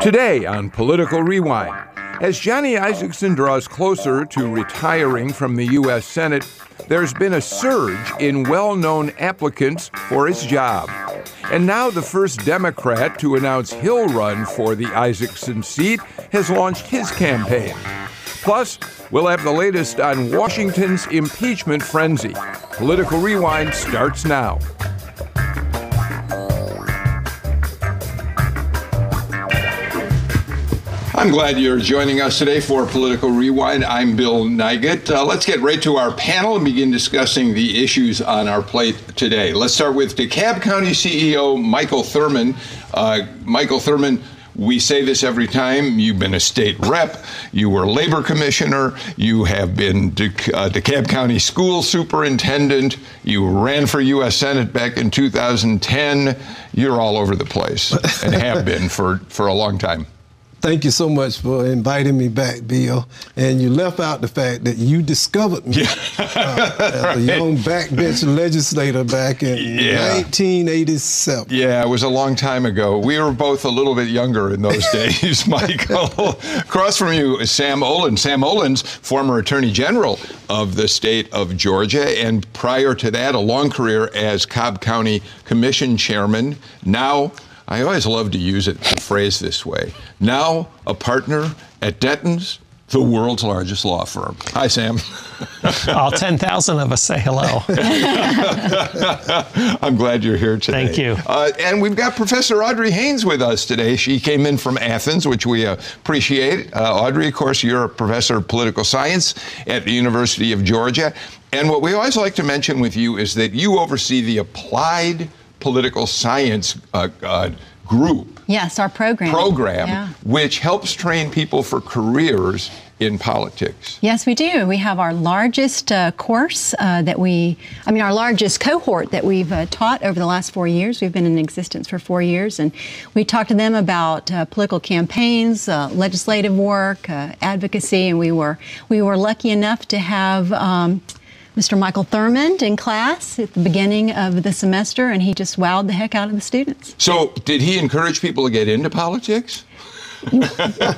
Today on Political Rewind, as Johnny Isakson draws closer to retiring from the U.S. Senate, there's been a surge in well known applicants for his job. And now the first Democrat to announce he'll run for the Isakson seat has launched his campaign. Plus, we'll have the latest on Washington's impeachment frenzy. Political Rewind starts now. I'm glad you're joining us today for Political Rewind. I'm Bill Nigut. Uh, let's get right to our panel and begin discussing the issues on our plate today. Let's start with DeKalb County CEO Michael Thurmond. Uh, Michael Thurmond, we say this every time. You've been a state rep. You were labor commissioner. You have been De- uh, DeKalb County school superintendent. You ran for U.S. Senate back in 2010. You're all over the place and have been for, for a long time. Thank you so much for inviting me back, Bill. And you left out the fact that you discovered me yeah. uh, as a young backbench legislator back in yeah. 1987. Yeah, it was a long time ago. We were both a little bit younger in those days, Michael. Across from you is Sam Olens. Sam Olens, former Attorney General of the state of Georgia, and prior to that, a long career as Cobb County Commission Chairman. Now, I always love to use it, the phrase this way. Now, a partner at Dentons, the world's largest law firm. Hi, Sam. All 10,000 of us say hello. I'm glad you're here today. Thank you. Uh, and we've got Professor Audrey Haynes with us today. She came in from Athens, which we appreciate. Uh, Audrey, of course, you're a professor of political science at the University of Georgia. And what we always like to mention with you is that you oversee the applied political science uh, uh, group. Yes, our program. Program, yeah. which helps train people for careers in politics. Yes, we do. We have our largest uh, course uh, that we, I mean, our largest cohort that we've uh, taught over the last four years. We've been in existence for four years, and we talk to them about uh, political campaigns, uh, legislative work, uh, advocacy, and we were we were lucky enough to have. Um, Mr. Michael Thurmond in class at the beginning of the semester, and he just wowed the heck out of the students. So, did he encourage people to get into politics?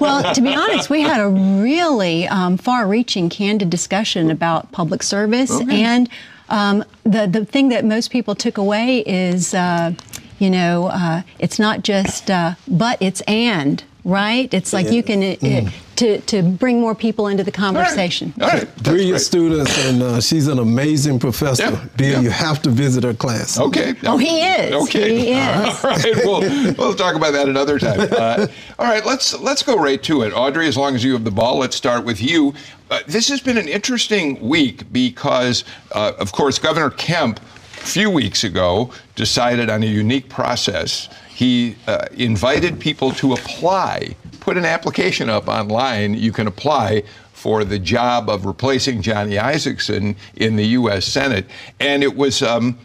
well, to be honest, we had a really um, far-reaching, candid discussion about public service, okay. and um, the the thing that most people took away is, uh, you know, uh, it's not just uh, but, it's and right? It's like yeah. you can uh, mm. To to bring more people into the conversation. All right, All right. brilliant students, and uh, she's an amazing professor. Yep. Bill, yep. you have to visit her class. Okay. Oh, he is. Okay. He is. All right. We'll we'll talk about that another time. Uh, all right. Let's let's go right to it, Audrey. As long as you have the ball, let's start with you. Uh, this has been an interesting week because, uh, of course, Governor Kemp a few weeks ago decided on a unique process he uh, invited people to apply, put an application up online. You can apply for the job of replacing Johnny Isakson in the U.S. Senate, and it was um,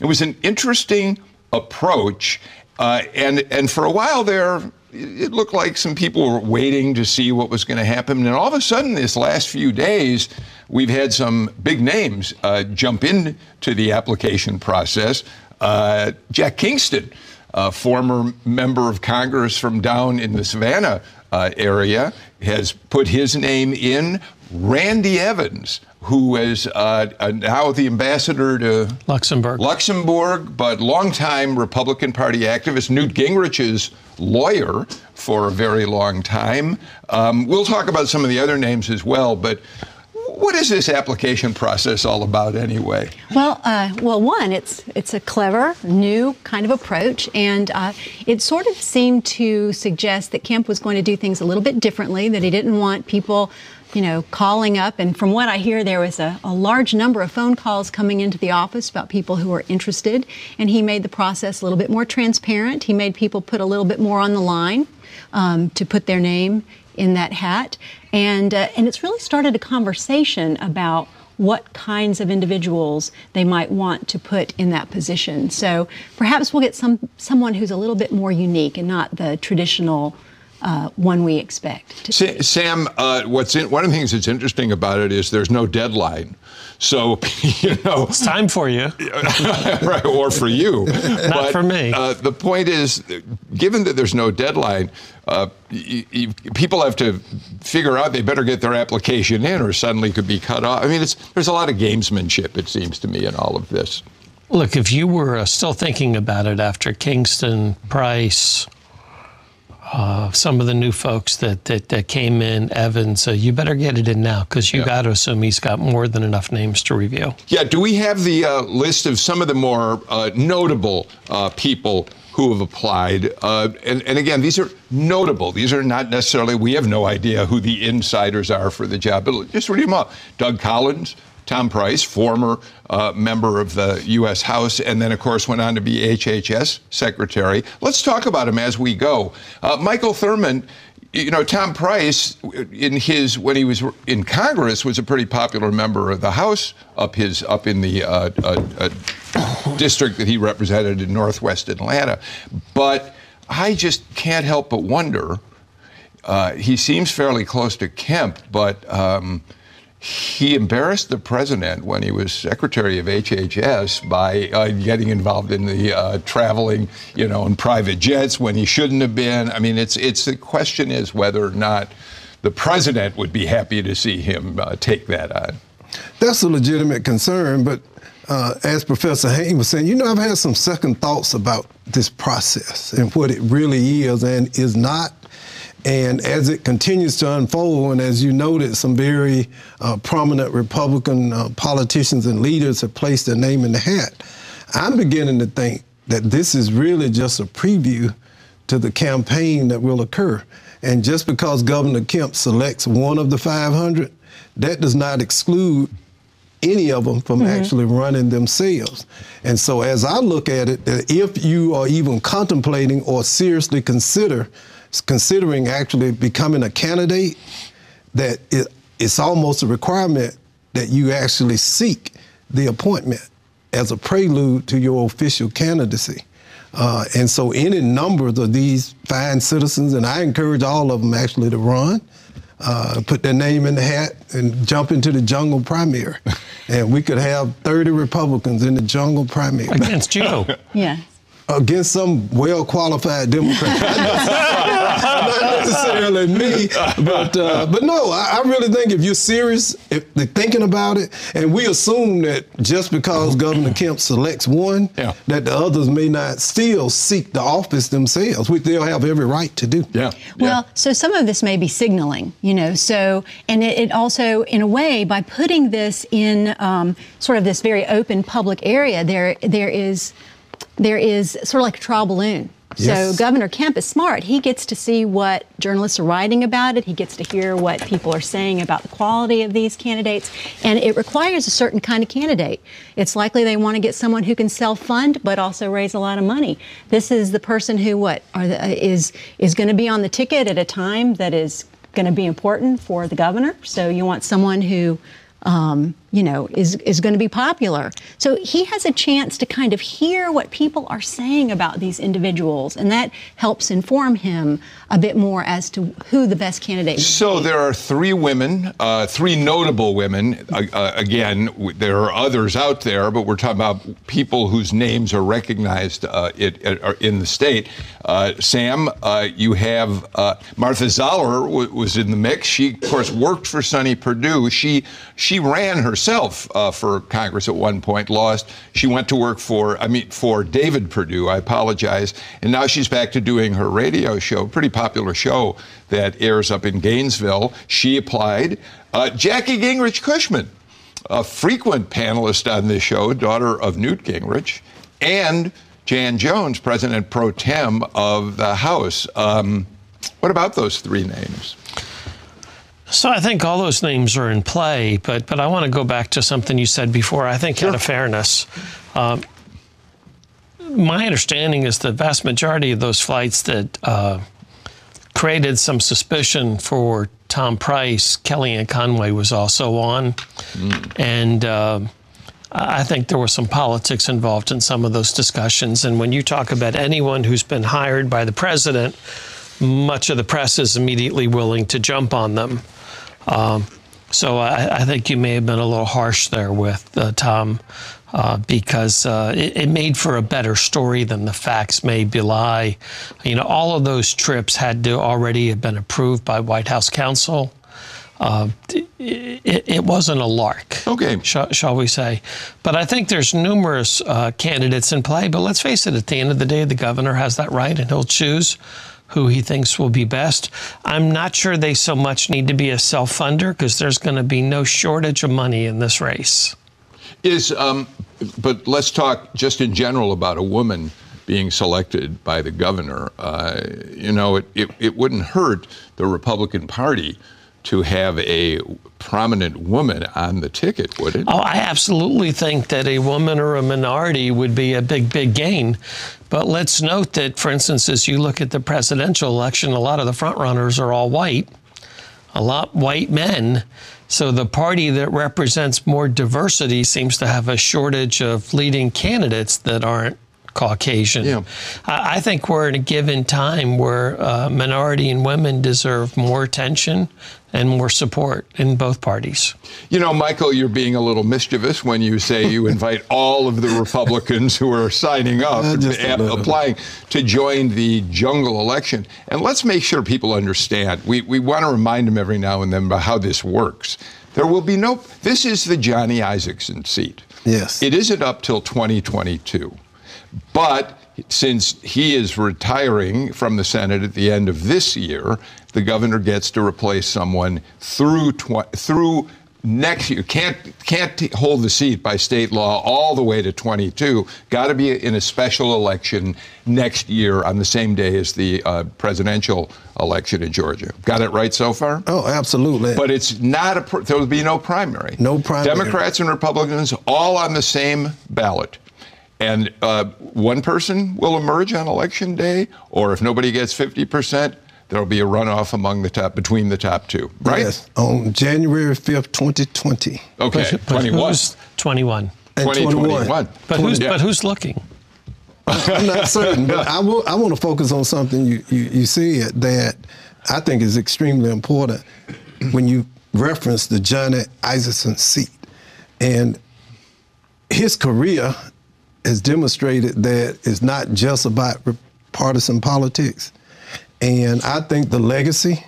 it was an interesting approach. Uh, and and for a while there, it looked like some people were waiting to see what was going to happen. And all of a sudden, this last few days, we've had some big names uh, jump into the application process. Uh, Jack Kingston a former member of Congress from down in the Savannah uh, area, has put his name in. Randy Evans, who is uh, uh, now the ambassador to Luxembourg. Luxembourg, but longtime Republican Party activist, Newt Gingrich's lawyer for a very long time. Um, we'll talk about some of the other names as well, but what is this application process all about anyway? Well, uh, well, one, it's it's a clever new kind of approach, and uh, it sort of seemed to suggest that Kemp was going to do things a little bit differently. That he didn't want people, you know, calling up. And from what I hear, there was a, a large number of phone calls coming into the office about people who were interested, and he made the process a little bit more transparent. He made people put a little bit more on the line um, to put their name in that hat. And, uh, and it's really started a conversation about what kinds of individuals they might want to put in that position. So perhaps we'll get some someone who's a little bit more unique and not the traditional uh, one we expect. Sam, uh, what's in, one of the things that's interesting about it is there's no deadline. So, you know. It's time for you. right, or for you. Not but, for me. Uh, the point is, given that there's no deadline, uh, y- y- people have to figure out they better get their application in or suddenly could be cut off. I mean, there's a lot of gamesmanship, it seems to me, in all of this. Look, if you were uh, still thinking about it after Kingston, Price, uh, some of the new folks that, that, that came in, Evans, uh, you better get it in now because you yeah. got to assume he's got more than enough names to review. Yeah, do we have the uh, list of some of the more uh, notable uh, people who have applied? Uh, and, and again, these are notable. These are not necessarily, we have no idea who the insiders are for the job, but just read them up. Doug Collins, Tom Price, former uh, member of the U.S. House, and then, of course, went on to be HHS Secretary. Let's talk about him as we go. Uh, Michael Thurmond, you know, Tom Price, in his when he was in Congress, was a pretty popular member of the House up his up in the uh, uh, uh district that he represented in Northwest Atlanta. But I just can't help but wonder. Uh, he seems fairly close to Kemp, but. Um, he embarrassed the president when he was secretary of HHS by uh, getting involved in the uh, traveling, you know, in private jets when he shouldn't have been. I mean, it's it's the question is whether or not the president would be happy to see him uh, take that on. That's a legitimate concern, but uh, as Professor Haynes was saying, you know, I've had some second thoughts about this process and what it really is and is not and as it continues to unfold, and as you noted, some very uh, prominent Republican uh, politicians and leaders have placed their name in the hat, I'm beginning to think that this is really just a preview to the campaign that will occur. And just because Governor Kemp selects one of the 500, that does not exclude any of them from mm-hmm. actually running themselves. And so, as I look at it, if you are even contemplating or seriously consider considering actually becoming a candidate, that it, it's almost a requirement that you actually seek the appointment as a prelude to your official candidacy. Uh, and so any numbers of these fine citizens, and I encourage all of them actually to run, uh, put their name in the hat and jump into the jungle primary. and we could have 30 Republicans in the jungle primary. Against Joe. yeah against some well qualified Democrat. Not necessarily me, but uh, but no, I, I, really think if you're serious, if they're thinking about it, and we assume that just because Governor Kemp selects one, yeah. that the others may not still seek the office themselves, which they'll have every right to do. Yeah. Well, yeah. so some of this may be signaling, you know. So and it, it also, in a way, by putting this in um, sort of this very open public area, there there is there is sort of like a trial balloon. Yes. So Governor Kemp is smart. He gets to see what journalists are writing about it. He gets to hear what people are saying about the quality of these candidates. And it requires a certain kind of candidate. It's likely they want to get someone who can self-fund but also raise a lot of money. This is the person who what the, is is going to be on the ticket at a time that is going to be important for the governor. So you want someone who um, you know, is, is going to be popular. So he has a chance to kind of hear what people are saying about these individuals, and that helps inform him a bit more as to who the best candidate is. So there are three women, uh, three notable women. Uh, uh, again, there are others out there, but we're talking about people whose names are recognized uh, uh, in the state. Uh, Sam, you have Martha Zoller was in the mix. She, of course, worked for Sonny Perdue. She she ran her herself uh, for Congress at one point, lost. She went to work for, I mean, for David Perdue. I apologize. And now she's back to doing her radio show, pretty popular show that airs up in Gainesville. She applied. Uh, Jackie Gingrich Cushman, a frequent panelist on this show, daughter of Newt Gingrich, and Jan Jones, President pro tem of the House. Um, what about those three names? So I think all those names are in play, but but I want to go back to something you said before. I think sure. out of fairness, um, my understanding is the vast majority of those flights that uh, created some suspicion for Tom Price, Kellyanne Conway was also on. Mm. And uh, I think there was some politics involved in some of those discussions. And when you talk about anyone who's been hired by the president, much of the press is immediately willing to jump on them. Um, so I, I, think you may have been a little harsh there with uh, Tom uh, because uh, it, it, made for a better story than the facts may belie. You know, all of those trips had to already have been approved by White House counsel. Uh, it, it, wasn't a lark. Okay. Shall, shall, we say? But I think there's numerous uh, candidates in play. But let's face it, at the end of the day, the governor has that right and he'll choose who he thinks will be best. I'm not sure they so much need to be a self funder because there's going to be no shortage of money in this race. Is, um, but let's talk just in general about a woman being selected by the governor. Uh, you know, it, it, it wouldn't hurt the Republican Party to have a prominent woman on the ticket, would it? Oh, I absolutely think that a woman or a minority would be a big, big gain. But let's note that, for instance, as you look at the presidential election, a lot of the frontrunners are all white, a lot white men. So the party that represents more diversity seems to have a shortage of leading candidates that aren't Caucasian. Yeah. I, think we're in a given time where uh, minority and women deserve more attention and more support in both parties. You know, Michael, you're being a little mischievous when you say you invite all of the Republicans who are signing up, applying to join the jungle election. And let's make sure people understand. We, we want to remind them every now and then about how this works. There will be no, this is the Johnny Isakson seat. Yes. It isn't up till 2022. But since he is retiring from the Senate at the end of this year, the governor gets to replace someone through tw- through next year. Can't can't hold the seat by state law all the way to 22. Got to be in a special election next year on the same day as the uh, presidential election in Georgia. Got it right so far? Oh, absolutely. But it's not a. There will be no primary. No primary. Democrats and Republicans all on the same ballot. And uh, one person will emerge on election day, or if nobody gets 50%, there'll be a runoff among the top between the top two, right? Yes, on January 5th, 2020. Okay, but, 21. 21. 2021. But who's yeah. but who's looking? I'm not certain, but I will. I want to focus on something you, you you said that I think is extremely important when you reference the Johnny Isakson seat and his career has demonstrated that it's not just about partisan politics. And I think the legacy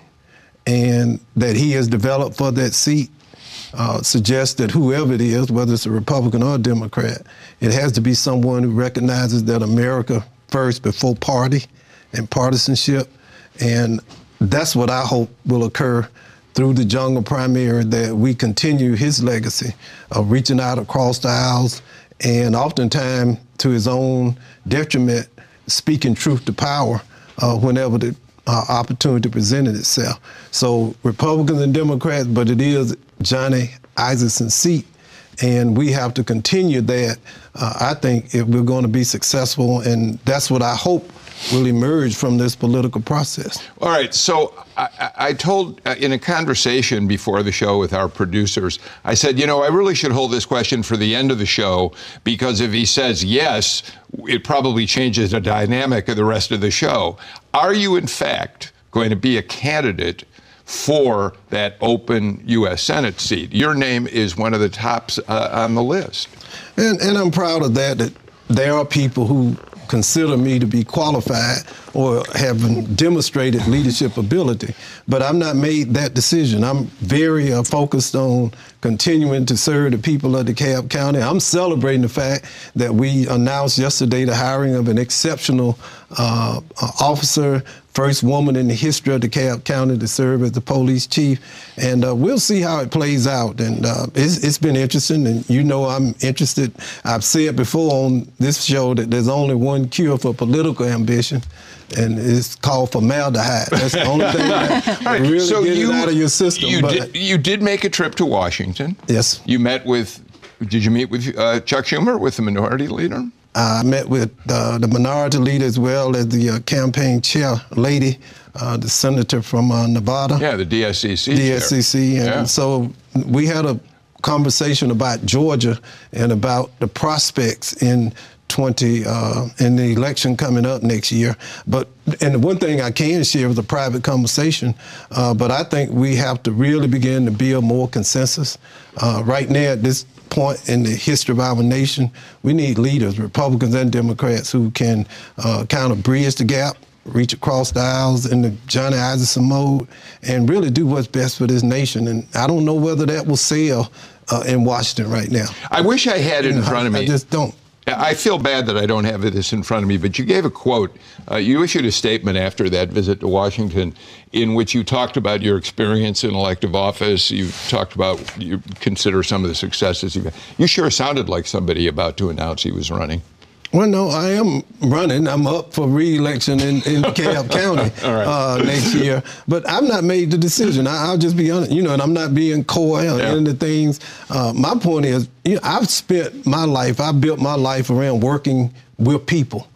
and that he has developed for that seat uh, suggests that whoever it is, whether it's a Republican or a Democrat, it has to be someone who recognizes that America first before party and partisanship. And that's what I hope will occur through the jungle primary, that we continue his legacy of reaching out across the aisles and oftentimes to his own detriment, speaking truth to power uh, whenever the uh, opportunity presented itself. So Republicans and Democrats, but it is Johnny Isakson's seat, and we have to continue that. Uh, I think if we're going to be successful, and that's what I hope will emerge from this political process. All right. So I, I told uh, in a conversation before the show with our producers, I said, you know, I really should hold this question for the end of the show because if he says yes, it probably changes the dynamic of the rest of the show. Are you, in fact, going to be a candidate? For that open U.S. Senate seat, your name is one of the tops uh, on the list, and, and I'm proud of that. That there are people who consider me to be qualified or have demonstrated leadership ability. But I've not made that decision. I'm very uh, focused on continuing to serve the people of DeKalb County. I'm celebrating the fact that we announced yesterday the hiring of an exceptional uh, officer first woman in the history of DeKalb County to serve as the police chief. And uh, we'll see how it plays out. And uh, it's, it's been interesting. And you know, I'm interested. I've said before on this show that there's only one cure for political ambition. And it's called formaldehyde. That's the only thing that really so get you, it out of your system. You did, you did make a trip to Washington. Yes. You met with, did you meet with uh, Chuck Schumer, with the minority leader? I met with uh, the minority leader as well as the uh, campaign chair lady, uh, the senator from uh, Nevada. Yeah, the DSCC. DSCC, and yeah. so we had a conversation about Georgia and about the prospects in 20 uh, in the election coming up next year. But and the one thing I can share was a private conversation. Uh, but I think we have to really begin to build more consensus. Uh, right now, at this point in the history of our nation, we need leaders, Republicans and Democrats, who can uh, kind of bridge the gap reach across the aisles in the Johnny Isakson mode and really do what's best for this nation. And I don't know whether that will sell uh, in Washington right now. I wish I had it in front of me. I just don't. I feel bad that I don't have this in front of me, but you gave a quote. Uh, you issued a statement after that visit to Washington in which you talked about your experience in elective office. You talked about, you consider some of the successes you've had. You sure sounded like somebody about to announce he was running. Well, no, I am running. I'm up for re-election in, in County uh, next year. But I've not made the decision. I, will just be honest. You know, and I'm not being coy on yeah. any of the things. Uh, my point is, you know, I've spent my life, I built my life around working with people.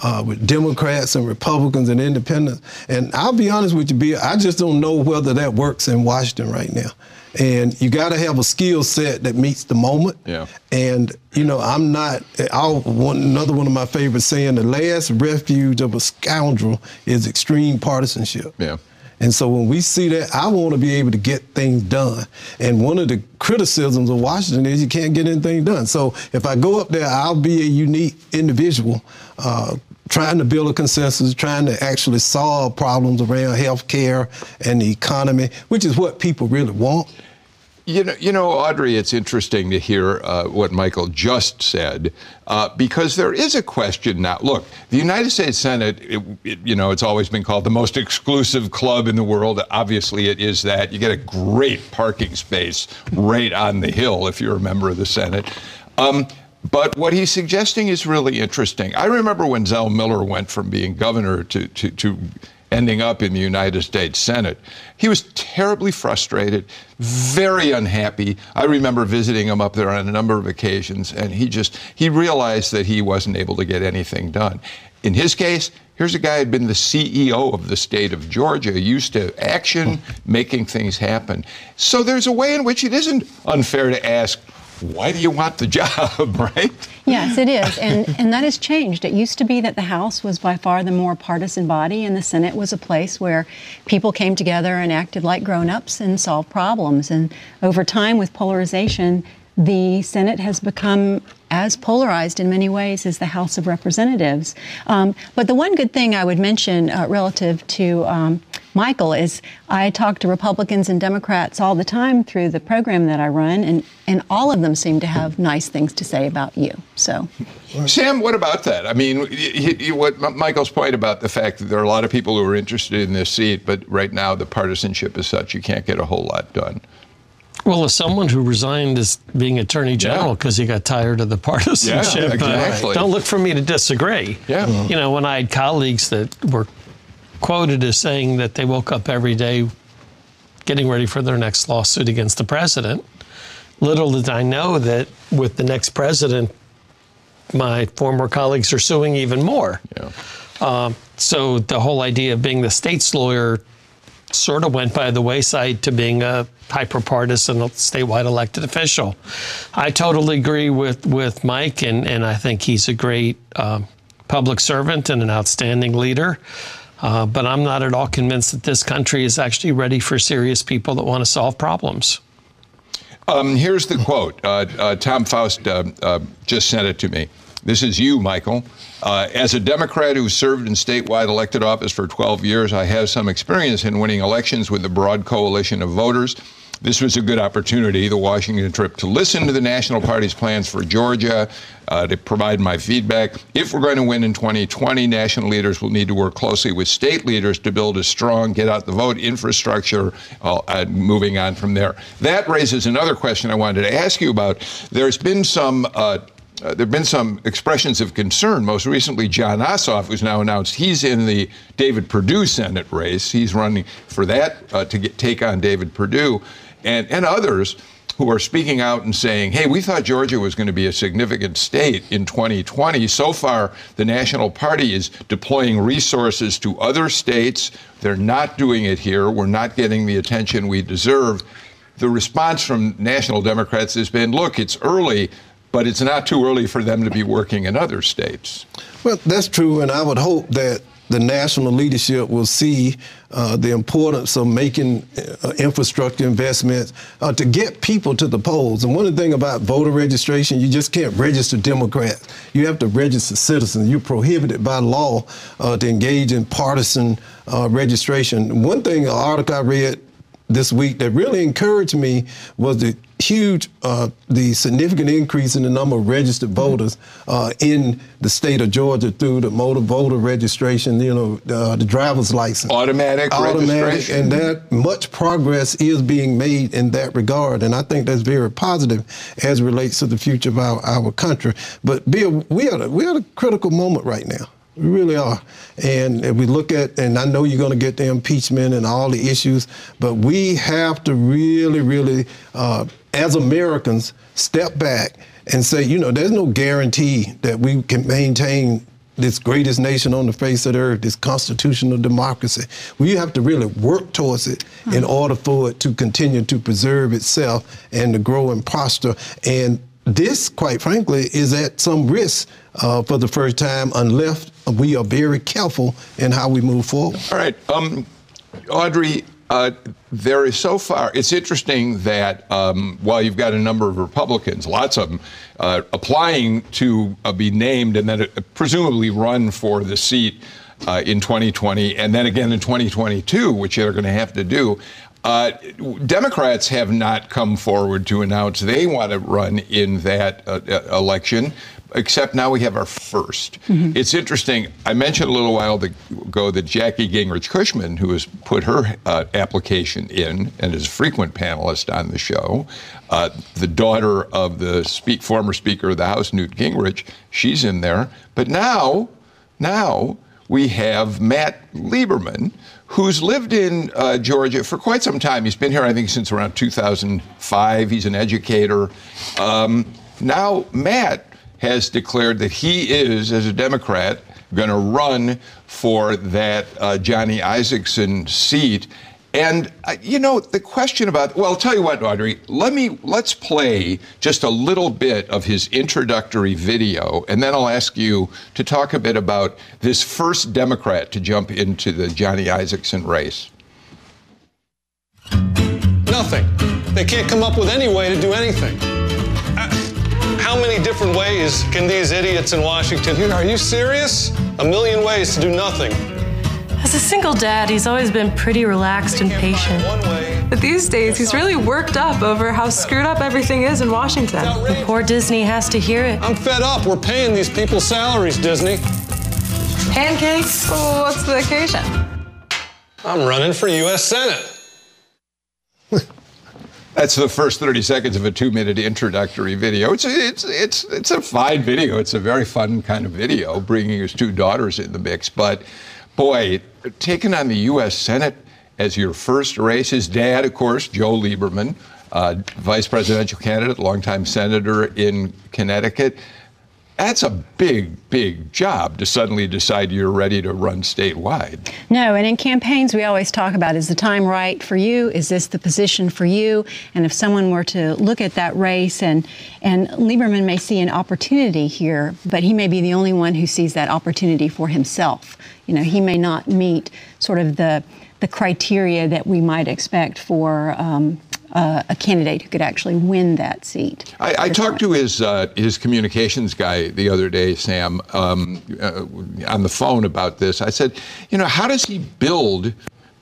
Uh, with Democrats and Republicans and independents. And I'll be honest with you, Bill, I just don't know whether that works in Washington right now and you got to have a skill set that meets the moment. Yeah. And you know, I'm not. I'll one another one of my favorite saying: the last refuge of a scoundrel is extreme partisanship. Yeah. And so when we see that, I want to be able to get things done. And one of the criticisms of Washington is you can't get anything done. So if I go up there, I'll be a unique individual. Uh, trying to build a consensus, trying to actually solve problems around health care and the economy, which is what people really want. You know, you know, Audrey, it's interesting to hear uh, what Michael just said uh, because there is a question now. Look, the United States Senate, it, it, you know, it's always been called the most exclusive club in the world. Obviously, it is that. You get a great parking space right on the Hill if you're a member of the Senate. Um, but what he's suggesting is really interesting. I remember when Zell Miller went from being governor to, to, to ending up in the United States Senate. He was terribly frustrated, very unhappy. I remember visiting him up there on a number of occasions, and he just he realized that he wasn't able to get anything done. In his case, here's a guy who had been the CEO of the state of Georgia, used to action, hmm. making things happen. So there's a way in which it isn't unfair to ask why do you want the job, right? Yes, it is. And, and that has changed. It used to be that the House was by far the more partisan body, and the Senate was a place where people came together and acted like grown ups and solved problems. And over time, with polarization, the Senate has become as polarized in many ways as the House of Representatives. Um, but the one good thing I would mention uh, relative to um, Michael is I talk to Republicans and Democrats all the time through the program that I run, and, and all of them seem to have nice things to say about you. So, Sam, what about that? I mean, he, he, what Michael's point about the fact that there are a lot of people who are interested in this seat, but right now the partisanship is such you can't get a whole lot done. Well, as someone who resigned as being attorney general because yeah. he got tired of the partisanship, yeah, exactly. uh, don't look for me to disagree. Yeah. You know, when I had colleagues that were quoted as saying that they woke up every day getting ready for their next lawsuit against the president, little did I know that with the next president, my former colleagues are suing even more. Yeah. Um, so the whole idea of being the state's lawyer sort of went by the wayside to being a hyperpartisan statewide elected official. I totally agree with, with Mike, and, and I think he's a great um, public servant and an outstanding leader. Uh, but I'm not at all convinced that this country is actually ready for serious people that want to solve problems. Um, here's the quote. Uh, uh, Tom Faust uh, uh, just sent it to me. This is you, Michael. Uh, as a Democrat who served in statewide elected office for 12 years, I have some experience in winning elections with a broad coalition of voters. This was a good opportunity, the Washington trip, to listen to the National Party's plans for Georgia, uh, to provide my feedback. If we're going to win in 2020, national leaders will need to work closely with state leaders to build a strong get out the vote infrastructure, uh, moving on from there. That raises another question I wanted to ask you about. There's been some. Uh, uh, there have been some expressions of concern. Most recently, Jon Ossoff, who's now announced he's in the David Perdue Senate race. He's running for that uh, to get, take on David Perdue and, and others who are speaking out and saying, hey, we thought Georgia was going to be a significant state in 2020. So far, the National Party is deploying resources to other states. They're not doing it here. We're not getting the attention we deserve. The response from national Democrats has been look, it's early, but it's not too early for them to be working in other states. Well, that's true, and I would hope that the national leadership will see uh, the importance of making uh, infrastructure investments uh, to get people to the polls. And one thing about voter registration, you just can't register Democrats. You have to register citizens. You're prohibited by law uh, to engage in partisan uh, registration. One thing, an article I read this week that really encouraged me was the huge, uh, the significant increase in the number of registered voters uh, in the state of Georgia through the motor voter registration, you know, uh, the driver's license. Automatic, automatic And that much progress is being made in that regard. And I think that's very positive as relates to the future of our, our country. But Bill, we are, we are at a critical moment right now. We really are. And if we look at, and I know you're going to get the impeachment and all the issues, but we have to really, really, uh, as Americans, step back and say, you know, there's no guarantee that we can maintain this greatest nation on the face of the earth, this constitutional democracy. We have to really work towards it mm-hmm. in order for it to continue to preserve itself and to grow and prosper. And this, quite frankly, is at some risk uh, for the first time unless we are very careful in how we move forward. All right. Um, Audrey, uh, there is so far, it's interesting that um, while you've got a number of Republicans, lots of them, uh, applying to uh, be named and then uh, presumably run for the seat uh, in 2020 and then again in 2022, which they're going to have to do. Uh, Democrats have not come forward to announce they want to run in that election, except now we have our 1st mm-hmm. It's interesting. I mentioned a little while ago that Jackie Gingrich Cushman, who has put her uh, application in and is a frequent panelist on the show, uh, the daughter of the speak, former Speaker of the House, Newt Gingrich, she's in there. But now, now we have Matt Lieberman who's lived in uh, Georgia for quite some time. He's been here, I think, since around 2005. He's an educator. Um, now, Matt has declared that he is, as a Democrat, going to run for that uh, Johnny Isakson seat. And uh, you know the question about well, I'll tell you what, Audrey. Let me let's play just a little bit of his introductory video, and then I'll ask you to talk a bit about this first Democrat to jump into the Johnny Isakson race. Nothing. They can't come up with any way to do anything. How many different ways can these idiots in Washington? Are you serious? A million ways to do nothing. As a single dad, he's always been pretty relaxed and patient. But these days, he's really worked up over how screwed up everything is in Washington. The poor Disney has to hear it. I'm fed up. We're paying these people salaries, Disney. Pancakes? Well, what's the occasion? I'm running for U.S. Senate. That's the first 30 seconds of a two-minute introductory video. It's it's it's it's a fine video. It's a very fun kind of video, bringing his two daughters in the mix. But boy, taking on the U.S. Senate as your first race, his dad, of course, Joe Lieberman, uh, vice presidential candidate, longtime senator in Connecticut. That's a big, big job to suddenly decide you're ready to run statewide. No, and in campaigns, we always talk about is the time right for you? Is this the position for you? And if someone were to look at that race, and, and Lieberman may see an opportunity here, but he may be the only one who sees that opportunity for himself. You know, he may not meet sort of the the criteria that we might expect for um, uh, a candidate who could actually win that seat. I, I talked to his uh, his communications guy the other day, Sam, um, uh, on the phone about this. I said, you know, how does he build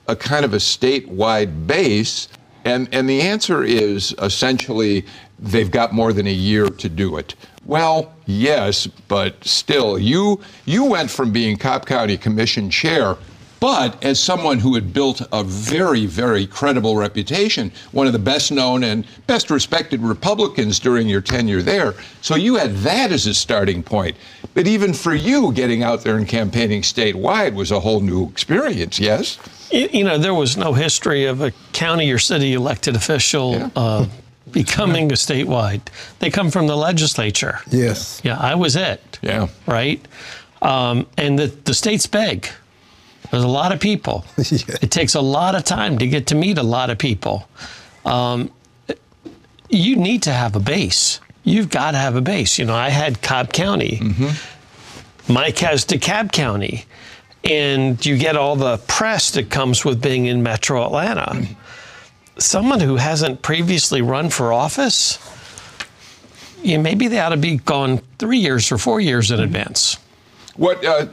a kind of a statewide base? And and the answer is essentially they've got more than a year to do it. Well, yes, but still, you you went from being Cobb County Commission chair, but as someone who had built a very, very credible reputation, one of the best known and best respected Republicans during your tenure there. So you had that as a starting point. But even for you, getting out there and campaigning statewide was a whole new experience, yes? You know, there was no history of a county or city elected official. Yeah. Uh, becoming a statewide. They come from the legislature. Yes. Yeah, I was it. Yeah. Right? Um, and the, the state's big. There's a lot of people. Yeah. It takes a lot of time to get to meet a lot of people. Um, you need to have a base. You've got to have a base. You know, I had Cobb County. Mike has DeKalb County. And you get all the press that comes with being in metro Atlanta. Someone who hasn't previously run for office, yeah, maybe they ought to be gone three years or four years in advance. What uh,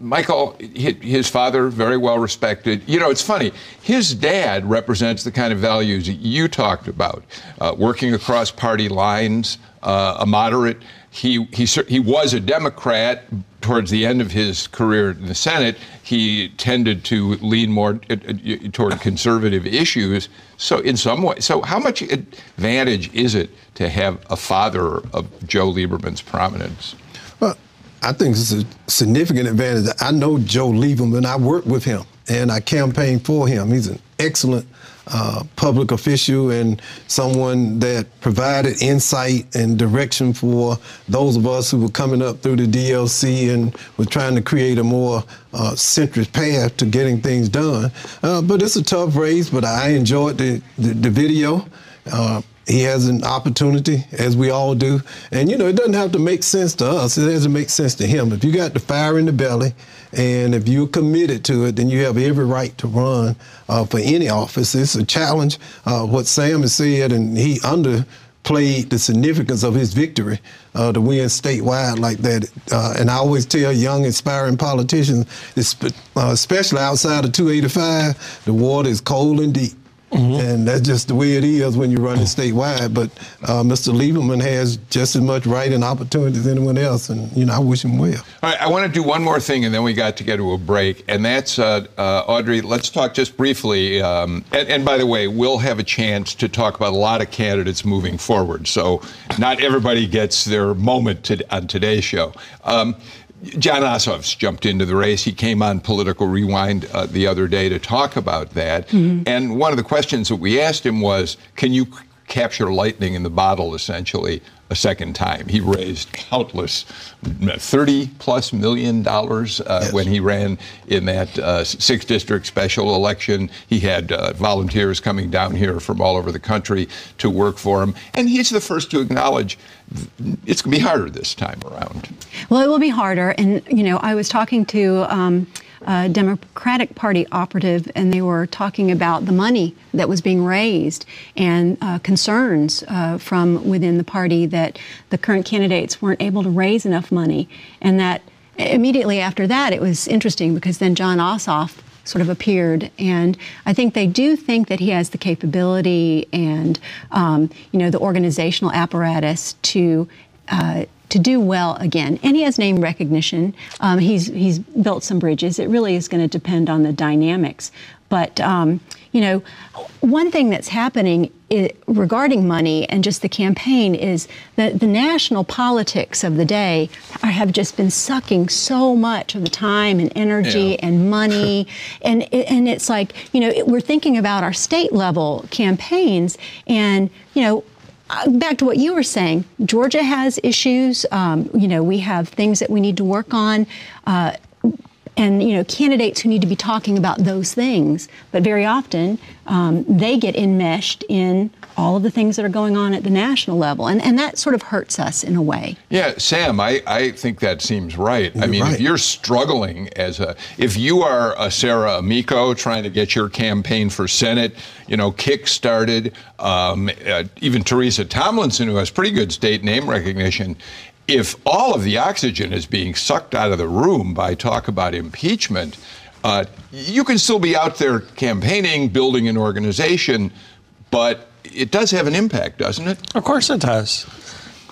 Michael, his father, very well respected. You know, it's funny. His dad represents the kind of values that you talked about, uh, working across party lines, uh, a moderate. He he he was a Democrat. Towards the end of his career in the Senate, he tended to lean more uh, uh, toward conservative issues. So, in some way, so how much advantage is it to have a father of Joe Lieberman's prominence? Well, I think it's a significant advantage. I know Joe Lieberman. And I worked with him and I campaigned for him. He's an excellent uh, public official and someone that provided insight and direction for those of us who were coming up through the DLC and were trying to create a more uh, centrist path to getting things done. Uh, but it's a tough race, but I enjoyed the, the, the video. He has an opportunity, as we all do. And, you know, it doesn't have to make sense to us. It doesn't make sense to him. If you got the fire in the belly and if you're committed to it, then you have every right to run uh, for any office. It's a challenge. Uh, what Sam has said, and he underplayed the significance of his victory uh, to win statewide like that. Uh, and I always tell young, aspiring politicians, uh, especially outside of 285, the water is cold and deep. And that's just the way it is when you're running statewide. But uh, Mr. Lieberman has just as much right and opportunity as anyone else, and you know I wish him well. All right, I want to do one more thing, and then we got to get to a break, and that's uh, uh, Audrey. Let's talk just briefly. Um, and, and by the way, we'll have a chance to talk about a lot of candidates moving forward. So not everybody gets their moment to, on today's show. Um, Jon Ossoff's jumped into the race. He came on Political Rewind uh, the other day to talk about that. And one of the questions that we asked him was, "Can you capture lightning in the bottle?" Essentially, a second time. He raised countless, 30 plus million dollars uh, when he ran in that uh, sixth district special election. He had uh, volunteers coming down here from all over the country to work for him, and he's the first to acknowledge it's going to be harder this time around. Well, it will be harder. And, you know, I was talking to um, a Democratic Party operative, and they were talking about the money that was being raised and uh, concerns uh, from within the party that the current candidates weren't able to raise enough money. And that immediately after that, it was interesting because then Jon Ossoff sort of appeared. And I think they do think that he has the capability and, um, you know, the organizational apparatus to. Uh, to do well again, and he has name recognition. Um, he's he's built some bridges. It really is going to depend on the dynamics. But um, you know, one thing that's happening regarding money and just the campaign is that the national politics of the day are, have just been sucking so much of the time and energy Yeah. and money, and and it's like you know it, we're thinking about our state level campaigns, and you know uh, back to what you were saying, Georgia has issues. Um, you know, we have things that we need to work on. Uh, and you know candidates who need to be talking about those things but very often um, they get enmeshed in all of the things that are going on at the national level and, and that sort of hurts us in a way Yeah, Sam, I, I think that seems right. I You're mean, right. if you're struggling as a, if you are a Sarah Amico trying to get your campaign for Senate, you know, kick-started, um, uh, even Teresa Tomlinson, who has pretty good state name recognition, if all of the oxygen is being sucked out of the room by talk about impeachment, uh, you can still be out there campaigning, building an organization, but it does have an impact, doesn't it? Of course it does.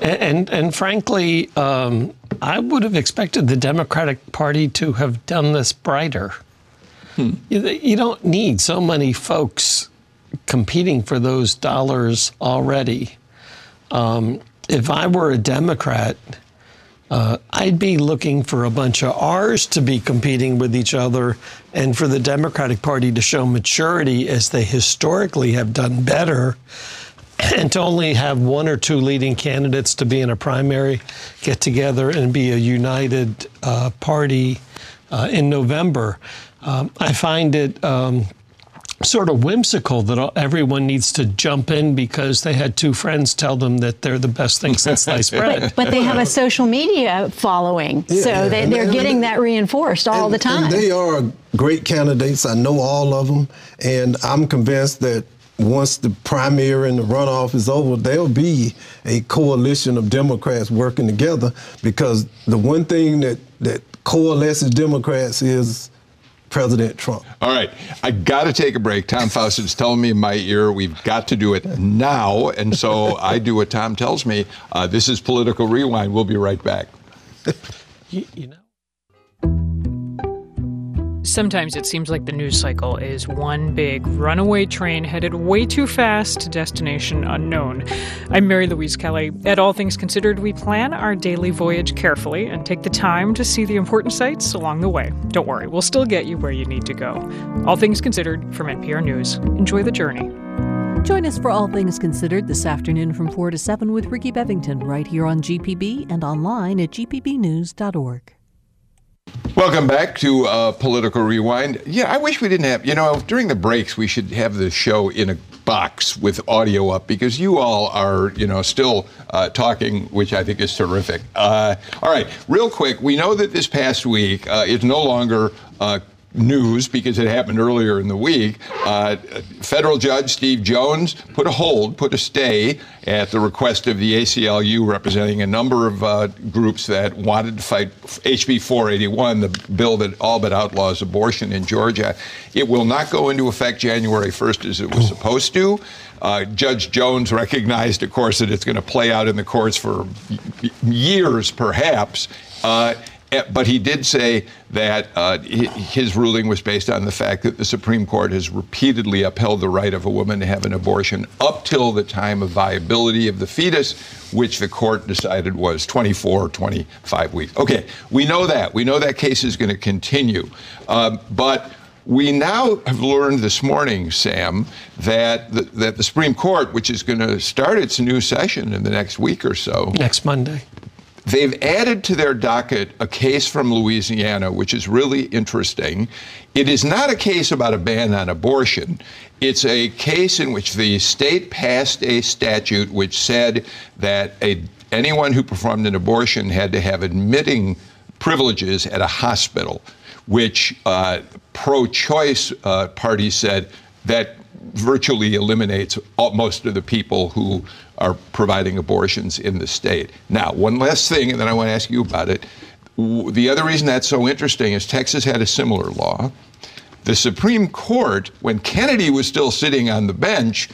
And, and, and frankly, um, I would have expected the Democratic Party to have done this brighter. You, you don't need so many folks competing for those dollars already. Um, if I were a Democrat, uh, I'd be looking for a bunch of R's to be competing with each other and for the Democratic Party to show maturity as they historically have done better and to only have one or two leading candidates to be in a primary get together and be a united uh, party uh, in November, um, I find it. Um, sort of whimsical that everyone needs to jump in because they had two friends tell them that they're the best thing since sliced bread. But, but, they have a social media following, yeah, so yeah. they, they're and, getting that reinforced all and, the time. they are great candidates. I know all of them, and I'm convinced that once the primary and the runoff is over, there'll be a coalition of Democrats working together because the one thing that, that coalesces Democrats is President Trump. All right, I got to take a break. Tom Faustin's telling me in my ear we've got to do it now, and so I do what Tom tells me. Uh, this is Political Rewind. We'll be right back. you, you know. Sometimes it seems like the news cycle is one big runaway train headed way too fast to destination unknown. I'm Mary Louise Kelly. At All Things Considered, we plan our daily voyage carefully and take the time to see the important sites along the way. Don't worry, we'll still get you where you need to go. All Things Considered from NPR News. Enjoy the journey. Join us for All Things Considered this afternoon from 4 to 7 with Ricky Bevington right here on GPB and online at gpbnews.org. Welcome back to uh, Political Rewind. Yeah, I wish we didn't have, you know, during the breaks, we should have the show in a box with audio up because you all are, you know, still uh, talking, which I think is terrific. Uh, all right, real quick, we know that this past week uh, is no longer uh, news because it happened earlier in the week. Uh, federal Judge Steve Jones put a hold, put a stay at the request of the ACLU, representing a number of uh, groups that wanted to fight HB 481, the bill that all but outlaws abortion in Georgia. It will not go into effect January 1st as it was supposed to. Uh, Judge Jones recognized, of course, that it's going to play out in the courts for years, perhaps. Uh, but he did say that uh, his ruling was based on the fact that the Supreme Court has repeatedly upheld the right of a woman to have an abortion up till the time of viability of the fetus, which the court decided was 24 or 25 weeks. Okay, we know that. We know that case is going to continue. Um, but we now have learned this morning, Sam, that the, that the Supreme Court, which is going to start its new session in the next week or so, next Monday, They've added to their docket a case from Louisiana, which is really interesting. It is not a case about a ban on abortion. It's a case in which the state passed a statute which said that a, anyone who performed an abortion had to have admitting privileges at a hospital, which uh, pro choice uh, parties said that virtually eliminates all, most of the people who are providing abortions in the state. Now, one last thing, and then I want to ask you about it. The other reason that's so interesting is Texas had a similar law. The Supreme Court, when Kennedy was still sitting on the bench,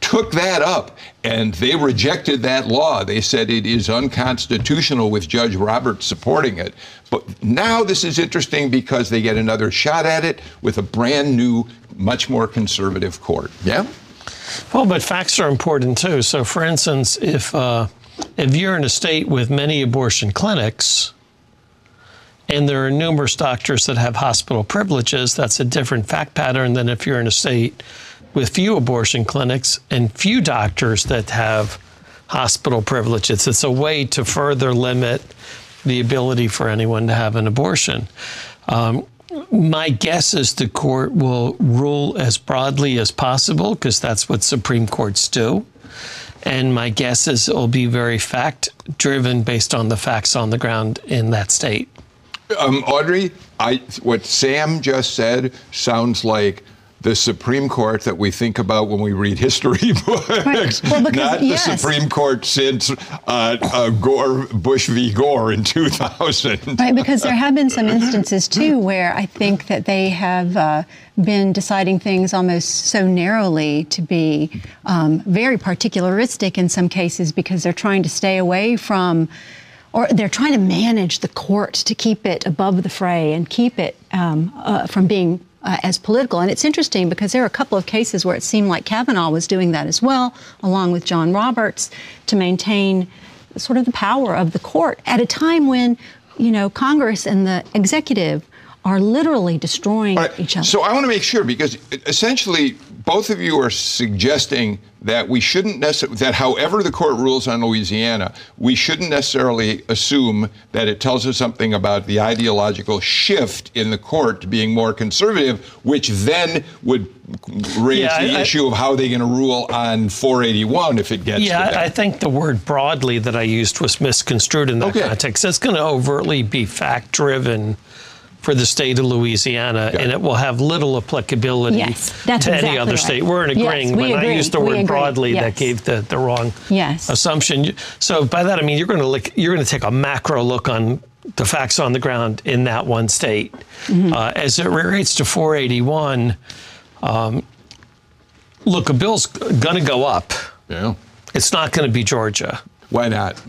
took that up and they rejected that law. They said it is unconstitutional with Judge Roberts supporting it. But now this is interesting because they get another shot at it with a brand new, much more conservative court. Yeah? Well, but facts are important too. So, for instance, if uh, if you're in a state with many abortion clinics, and there are numerous doctors that have hospital privileges, that's a different fact pattern than if you're in a state with few abortion clinics and few doctors that have hospital privileges. It's a way to further limit the ability for anyone to have an abortion. Um, my guess is the court will rule as broadly as possible because that's what Supreme Courts do. And my guess is it will be very fact driven based on the facts on the ground in that state. Um, Audrey, I, what Sam just said sounds like the Supreme Court that we think about when we read history books, right. well, because, not yes. the Supreme Court since uh, uh, Gore, Bush v. Gore in 2000. Right, because there have been some instances too where I think that they have uh, been deciding things almost so narrowly to be um, very particularistic in some cases because they're trying to stay away from or they're trying to manage the court to keep it above the fray and keep it um, uh, from being uh, as political. And it's interesting because there are a couple of cases where it seemed like Kavanaugh was doing that as well, along with John Roberts, to maintain sort of the power of the court at a time when, you know, Congress and the executive are literally destroying right. each other. So I want to make sure because essentially both of you are suggesting that we shouldn't necessarily, that however the court rules on Louisiana, we shouldn't necessarily assume that it tells us something about the ideological shift in the court to being more conservative, which then would raise Yeah, the I- issue of how they're going to rule on 481 if it gets Yeah, to that. I I think the word broadly that I used was misconstrued in that Okay. context. It's going to overtly be fact driven for the state of Louisiana, and it will have little applicability Yes, that's to any other right. state. We're Yes, agreeing. we when I used the We word agree. broadly, that gave the, the wrong Yes. assumption. So by that I mean you're going to look, you're going to take a macro look on the facts on the ground in that one state. Mm-hmm. Uh, as it relates to 481, um, look, a bill's going to go up. yeah. It's not going to be Georgia Why not?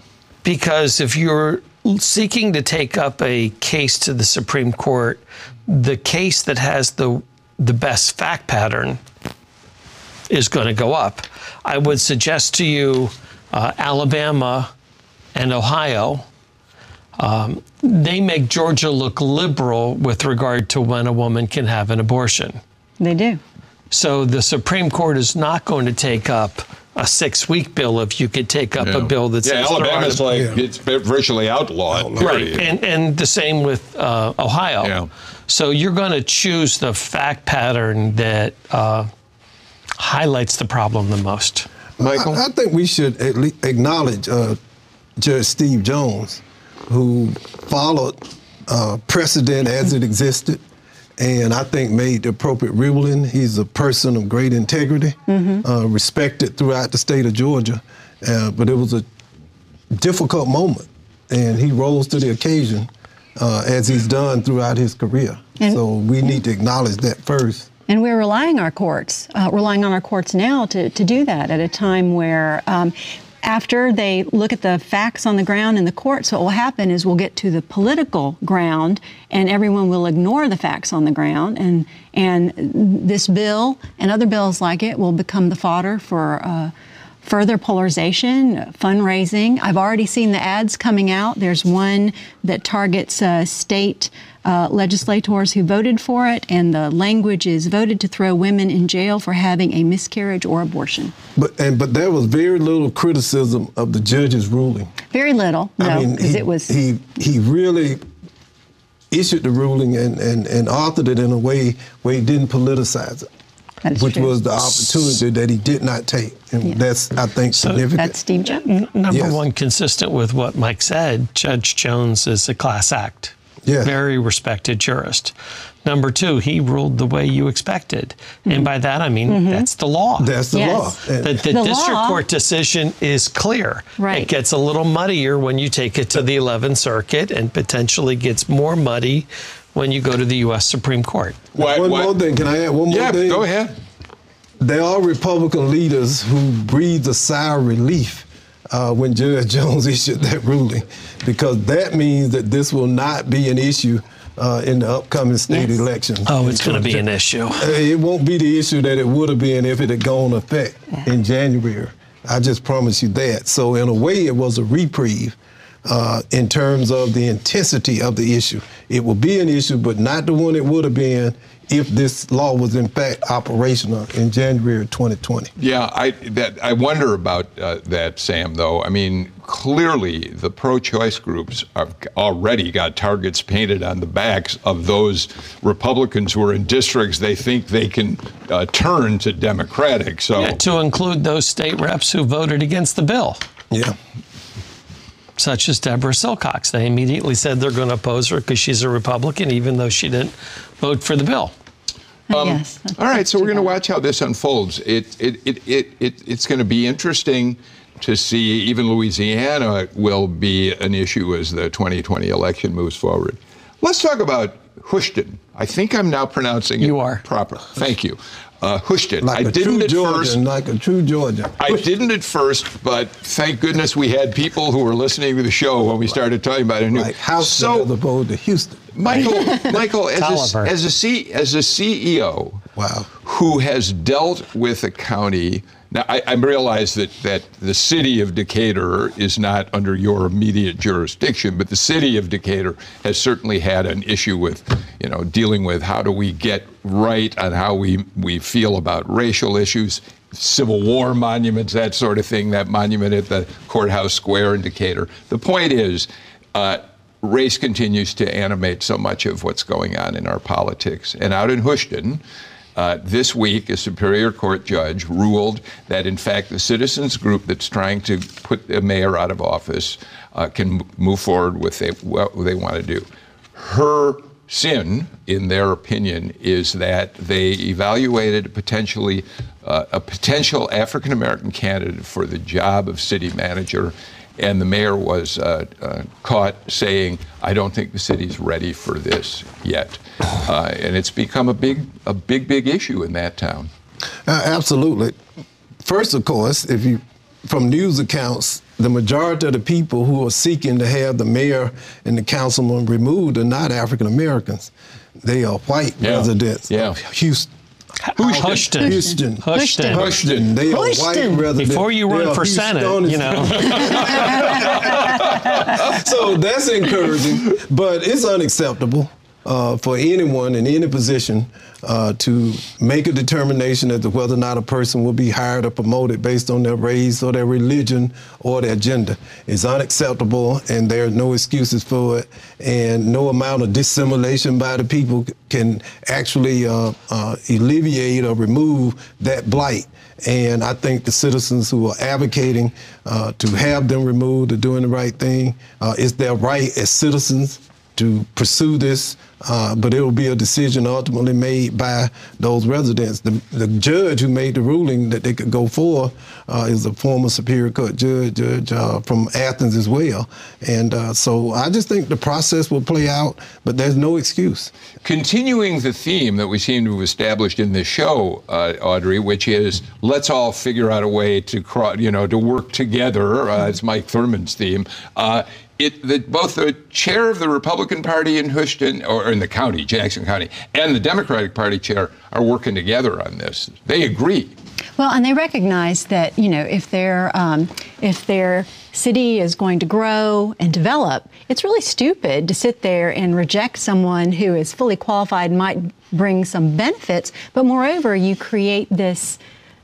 because if you're seeking to take up a case to the Supreme Court, the case that has the the best fact pattern is going to go up. I would suggest to you uh, Alabama and Ohio. Um, they make Georgia look liberal with regard to when a woman can have an abortion. They do. So the Supreme Court is not going to take up a six-week bill if you could take up a bill that yeah, says there Alabama's are- like it's virtually outlawed. Right, period. and and the same with uh, Ohio. Yeah. So you're going to choose the fact pattern that uh, highlights the problem the most. Michael? I, I think we should at least acknowledge uh, Judge Steve Jones, who followed uh, precedent as it existed, and I think made the appropriate ruling. He's a person of great integrity, uh, respected throughout the state of Georgia, uh, but it was a difficult moment, and he rose to the occasion uh, as he's done throughout his career. And- so we need to acknowledge that first. And we're relying our courts, uh, relying on our courts now to, to do that at a time where um, after they look at the facts on the ground in the courts, what will happen is we'll get to the political ground and everyone will ignore the facts on the ground and, and this bill and other bills like it will become the fodder for uh, further polarization, fundraising. I've already seen the ads coming out. There's one that targets uh, state uh, legislators who voted for it, and the language is voted to throw women in jail for having a miscarriage or abortion. But and but there was very little criticism of the judge's ruling. Very little, no, I mean, because he, it was. he he really issued the ruling and, and, and authored it in a way where he didn't politicize it, that is which true. was the opportunity that he did not take, and Yeah. that's I think significant. That's Steve Jones. N- number Yes. one, consistent with what Mike said, Judge Jones is a class act. Yes. Very respected jurist. Number two, he ruled the way you expected. And mm-hmm. by that, I mean, mm-hmm. that's the law. That's the Yes. law. The, the The district law- court decision is clear. Right. It gets a little muddier when you take it to the 11th Circuit and potentially gets more muddy when you go to the U.S. Supreme Court. What- one what- more thing. Can I add one more Yeah, thing? go ahead. There are Republican leaders who breathe a sigh of relief uh, when Judge Jones issued that ruling, because that means that this will not be an issue uh, in the upcoming state Yes. elections. Oh, it's going to be an issue. Uh, It won't be the issue that it would have been if it had gone effect in January. I just promise you that. So in a way, it was a reprieve uh, in terms of the intensity of the issue. It will be an issue, but not the one it would have been if this law was in fact operational in January of 2020. Yeah, I that I wonder about uh, that, Sam. Though I mean, clearly the pro-choice groups have already got targets painted on the backs of those Republicans who are in districts they think they can uh, turn to Democratic. So Yeah, to include those state reps who voted against the bill. Yeah. Such as Deborah Silcox. They immediately said they're going to oppose her because she's a Republican, even though she didn't vote for the bill. Uh, um, yes. All right, so we're going to watch how this unfolds. It, it, it, it, it, it's going to be interesting to see even Louisiana will be an issue as the 2020 election moves forward. Let's talk about Hoschton. I think I'm now pronouncing it You are. proper. Thank you. Uh, Houston. Like I a didn't true at Georgian, first. like a true Georgian. I didn't at first, but thank goodness we had people who were listening to the show when we started talking about it. Like Houston so, as opposed to Houston. Michael, Michael, as a, as a C, as a CEO, Wow. who has dealt with a county. Now, I, I realize that that the city of Decatur is not under your immediate jurisdiction, but the city of Decatur has certainly had an issue with you know, dealing with how do we get right on how we, we feel about racial issues, Civil War monuments, that sort of thing, that monument at the Courthouse Square in Decatur. The point is, uh, race continues to animate so much of what's going on in our politics. And out in Hoschton, uh, this week, a Superior Court judge ruled that, in fact, the citizens group that's trying to put the mayor out of office uh, can move forward with what they want to do. Her sin, in their opinion, is that they evaluated potentially uh, a potential African American candidate for the job of city manager, and the mayor was uh, uh, caught saying, "I don't think the city's ready for this yet," uh, and it's become a big, a big, big issue in that town. Uh, absolutely. First, of course, if you from news accounts, the majority of the people who are seeking to have the mayor and the councilman removed are not African Americans. They are white yeah. residents yeah. of Hoschton. Houston. Houston. Houston. Houston. They are white residents. Before you run for Senate, you know. so that's encouraging, but it's unacceptable uh, for anyone in any position uh, to make a determination as to whether or not a person will be hired or promoted based on their race or their religion or their gender. It's unacceptable, and there are no excuses for it, and no amount of dissimulation by the people can actually uh, uh alleviate or remove that blight. And I think the citizens who are advocating uh, to have them removed are doing the right thing. Uh, it's their right as citizens to pursue this, uh, but it will be a decision ultimately made by those residents. The, the judge who made the ruling that they could go for uh, is a former Superior Court judge, judge uh, from Athens as well. And uh, so I just think the process will play out, but there's no excuse. Continuing the theme that we seem to have established in this show, uh, Audrey, which is let's all figure out a way to, you know, to work together. Uh, it's Mike Thurmond's theme it, the, both the chair of the Republican Party in Hoschton, or in the county, Jackson County, and the Democratic Party chair are working together on this. They agree. Well, and they recognize that you know if their um, if their city is going to grow and develop, it's really stupid to sit there and reject someone who is fully qualified and might bring some benefits. But moreover, you create this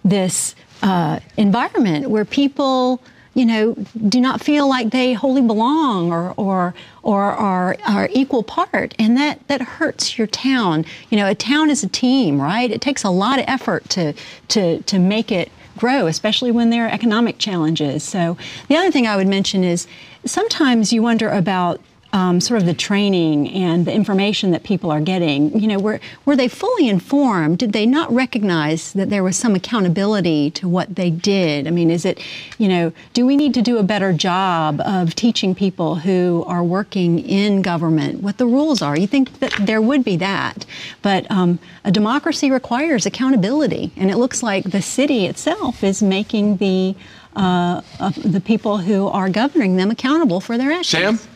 this uh, environment where people you know, do not feel like they wholly belong or, or, or are, are equal part. And that, that hurts your town. You know, a town is a team, right? It takes a lot of effort to, to, to make it grow, especially when there are economic challenges. So the other thing I would mention is sometimes you wonder about um, sort of the training and the information that people are getting? You know, were, were they fully informed? Did they not recognize that there was some accountability to what they did? I mean, is it, you know, do we need to do a better job of teaching people who are working in government what the rules are? You think that there would be that. But um, a democracy requires accountability. And it looks like the city itself is making the uh, the people who are governing them accountable for their actions. Sam?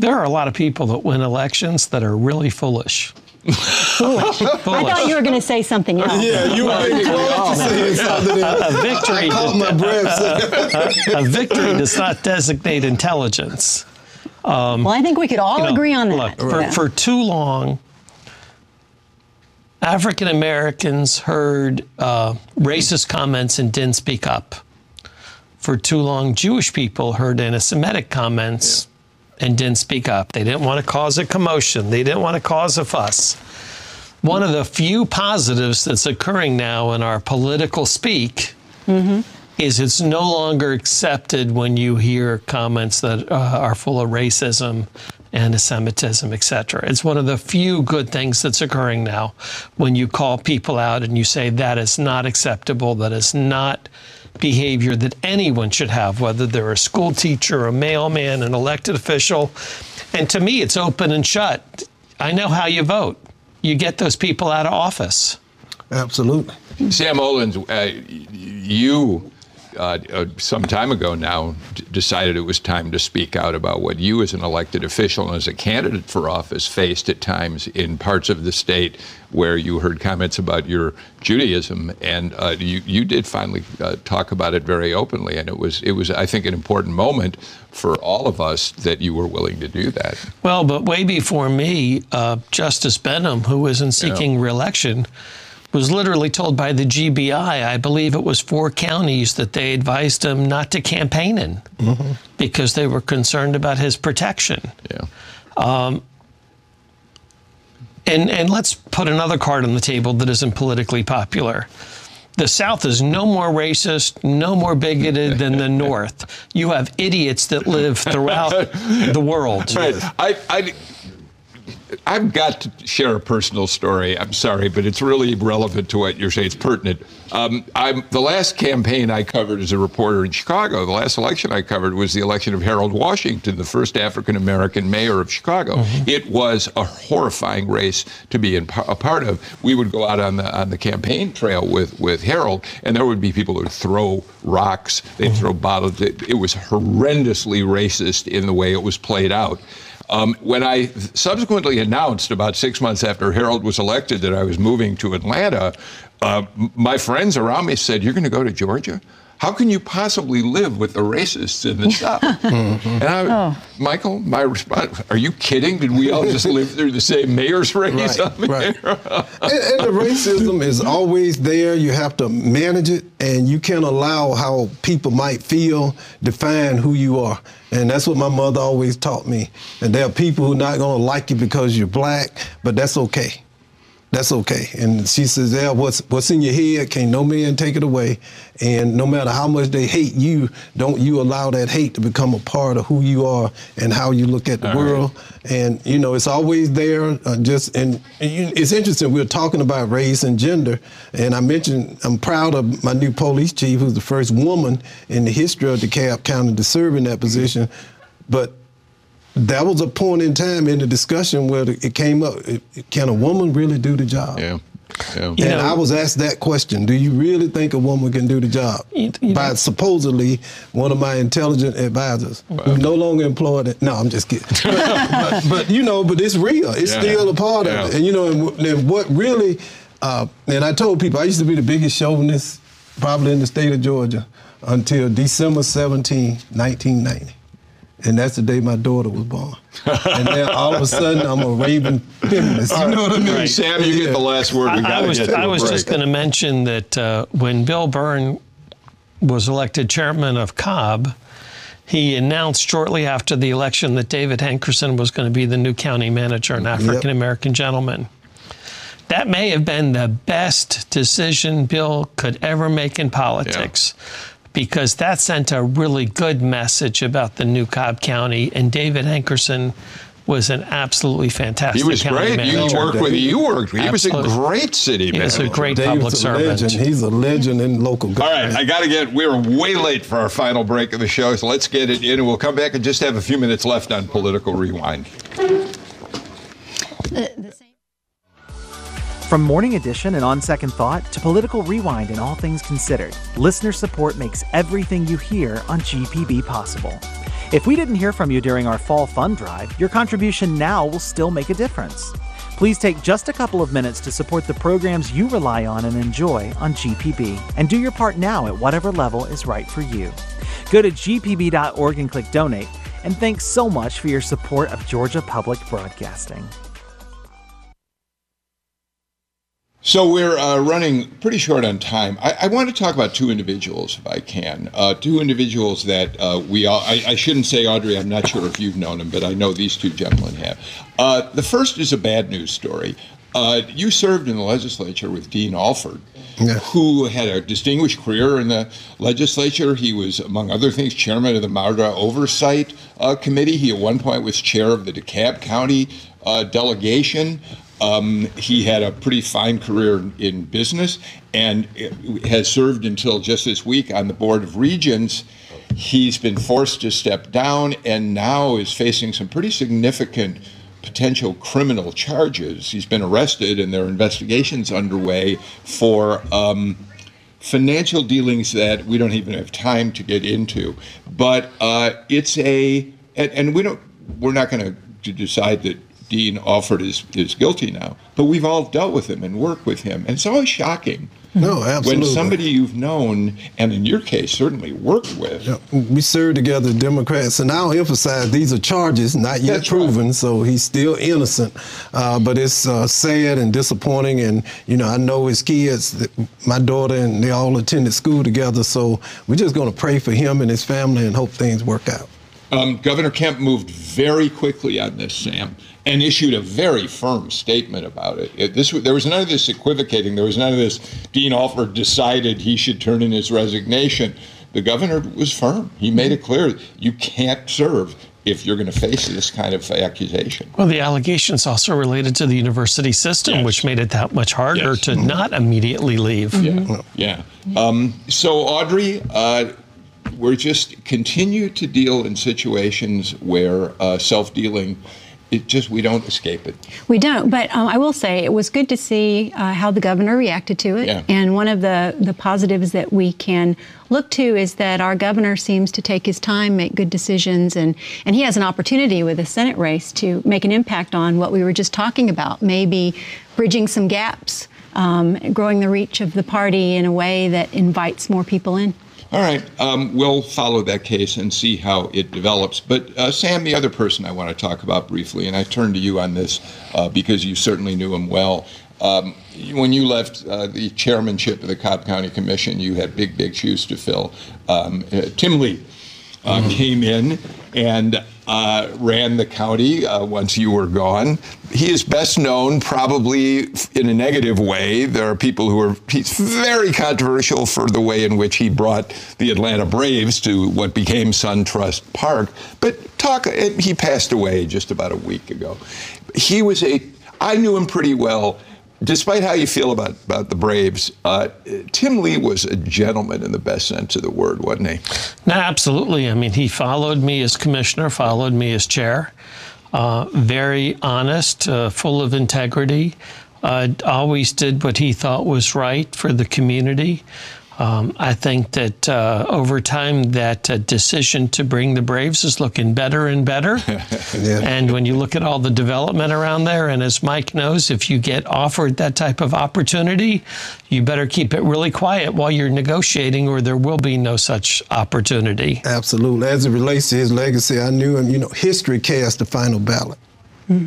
There are a lot of people that win elections that are really foolish. foolish. foolish. I thought you were going to say something else. Yeah, you were close to saying something. A victory. I my breath. a, a victory does not designate intelligence. Um, well, I think we could all you know, agree on that. Look, for, yeah. for too long, African Americans heard uh, racist comments and didn't speak up. For too long, Jewish people heard anti Semitic comments and didn't speak up. They didn't want to cause a commotion, they didn't want to cause a fuss. One of the few positives that's occurring now in our political speak mm-hmm. is it's no longer accepted when you hear comments that uh, are full of racism, anti-Semitism, etc. It's one of the few good things that's occurring now when you call people out and you say that is not acceptable, that is not behavior that anyone should have, whether they're a school teacher, a mailman, an elected official. And to me, it's open and shut. I know how you vote. You get those people out of office. Absolutely. Sam Olens, uh, you uh, uh, some time ago now d- decided it was time to speak out about what you, as an elected official and as a candidate for office, faced at times in parts of the state where you heard comments about your Judaism, and uh, you you did finally uh, talk about it very openly, and it was it was I think an important moment for all of us that you were willing to do that. Well, but way before me, uh, Justice Benham, who was in seeking yeah. reelection, was literally told by the GBI, I believe it was four counties, that they advised him not to campaign in mm-hmm. because they were concerned about his protection. Yeah. Um, and, and let's put another card on the table that isn't politically popular. The South is no more racist, no more bigoted than the North. You have idiots that live throughout the world. Right. I, I, I've got to share a personal story. I'm sorry, but it's really relevant to what you're saying. It's pertinent. Um, the last campaign I covered as a reporter in Chicago, the last election I covered was the election of Harold Washington, the first African American mayor of Chicago. Mm-hmm. It was a horrifying race to be in, a part of. We would go out on the on the campaign trail with with Harold, and there would be people who would throw rocks, they'd mm-hmm. throw bottles. It, it was horrendously racist in the way it was played out. Um, when I subsequently announced about six months after Harold was elected that I was moving to Atlanta, uh, my friends around me said, You're going to go to Georgia? How can you possibly live with the racists in the South? mm-hmm. And I, oh. Michael, my response, are you kidding? Did we all just live through the same mayor's race? Right, right. and, and, the racism is always there. You have to manage it, and you can't allow how people might feel define who you are. And that's what my mother always taught me. And there are people who are not going to like you because you're black, but that's okay that's okay. And she says, yeah, what's what's in your head can't no man take it away. And no matter how much they hate you, don't you allow that hate to become a part of who you are and how you look at the All world. Right. And you know, it's always there. Uh, just and, and you, it's interesting. We are talking about race and gender, and I mentioned I'm proud of my new police chief, who's the first woman in the history of DeKalb County to serve in that position. But that was a point in time in the discussion where it came up. Can a woman really do the job? Yeah. Yeah. And know, I was asked that question: Do you really think a woman can do the job? You, you By know, supposedly one of my intelligent advisors, wow. who's no longer employed. At, no, I'm just kidding. but, but, but, you know, but it's real. It's yeah. still a part yeah. of it. And you know, and, and what really, uh, and I told people I used to be the biggest chauvinist probably in the state of Georgia until December 17, 1990 and that's the day my daughter was born. and then all of a sudden, I'm a raving feminist. You know what I mean? Right. Sam, you yeah. get the last word. We I, I was, I was just going to mention that uh, when Bill Byrne was elected chairman of Cobb, he announced shortly after the election that David Hankerson was going to be the new county manager, an African American yep. gentleman. That may have been the best decision Bill could ever make in politics. Yeah because that sent a really good message about the new Cobb County. And David Hankerson was an absolutely fantastic. He was great. Manager. You worked with. You worked. He was a great city he manager. He was a great Dave's public a servant. Legend. He's a legend in local government. All right, I got to get. We're way late for our final break of the show, so let's get it in, and we'll come back and just have a few minutes left on political rewind. Uh, From Morning Edition and On Second Thought to Political Rewind and All Things Considered, listener support makes everything you hear on GPB possible. If we didn't hear from you during our fall fund drive, your contribution now will still make a difference. Please take just a couple of minutes to support the programs you rely on and enjoy on GPB, and do your part now at whatever level is right for you. Go to gpb.org and click donate, and thanks so much for your support of Georgia Public Broadcasting. So we're uh, running pretty short on time. I, I, want to talk about two individuals, if I can. Uh, two individuals that uh, we all, I, I, shouldn't say, Audrey, I'm not sure if you've known them, but I know these two gentlemen have. Uh, the first is a bad news story. Uh, you served in the legislature with Dean Alford, yeah. who had a distinguished career in the legislature. He was, among other things, chairman of the MARTA Oversight uh, Committee. He, at one point, was chair of the DeKalb County delegation. Um, he had a pretty fine career in business and has served until just this week on the Board of Regents. He's been forced to step down and now is facing some pretty significant potential criminal charges. He's been arrested and there are investigations underway for um, financial dealings that we don't even have time to get into. But uh, it's a, and, and we don't, we're not going to decide that Dean Alford is, is guilty now, but we've all dealt with him and worked with him. And it's always shocking. No, absolutely. When somebody you've known, and in your case, certainly worked with. Yeah, we served together, Democrats, and I'll emphasize these are charges, not yet proven, right. so he's still innocent. Uh, but it's uh, sad and disappointing, and you know I know his kids, my daughter, and they all attended school together. So we're just going to pray for him and his family and hope things work out. Um, Governor Kemp moved very quickly on this, Sam, and issued a very firm statement about it. it this, there was none of this equivocating. There was none of this. Dean Alford decided he should turn in his resignation. The governor was firm. He made it clear you can't serve if you're going to face this kind of accusation. Well, the allegations also related to the university system, Yes. which made it that much harder Yes. to not immediately leave. Yeah, yeah. Um, so, Audrey, uh, we're just continue to deal in situations where uh, self-dealing, it just we don't escape it. We don't, but um, I will say it was good to see uh, how the governor reacted to it. Yeah. And one of the, the positives that we can look to is that our governor seems to take his time, make good decisions, and, and he has an opportunity with the Senate race to make an impact on what we were just talking about, maybe bridging some gaps, um, growing the reach of the party in a way that invites more people in. All right, um, we'll follow that case and see how it develops. But uh, Sam, the other person I want to talk about briefly, and I turn to you on this uh, because you certainly knew him well. Um, when you left uh, the chairmanship of the Cobb County Commission, you had big, big shoes to fill. Um, uh, Tim Lee uh, came in and uh, ran the county uh, once you were gone. He is best known, probably in a negative way. There are people who are, he's very controversial for the way in which he brought the Atlanta Braves to what became SunTrust Park. But talk, he passed away just about a week ago. He was a, I knew him pretty well despite how you feel about, about the Braves, uh, Tim Lee was a gentleman in the best sense of the word, wasn't he? No, absolutely. I mean, he followed me as commissioner, followed me as chair. Uh, very honest, uh, full of integrity. Uh, always did what he thought was right for the community. Um, I think that uh, over time, that uh, decision to bring the Braves is looking better and better. Yeah. And when you look at all the development around there, and as Mike knows, if you get offered that type of opportunity, you better keep it really quiet while you're negotiating, or there will be no such opportunity. Absolutely. As it relates to his legacy, I knew him, you know, history cast the final ballot.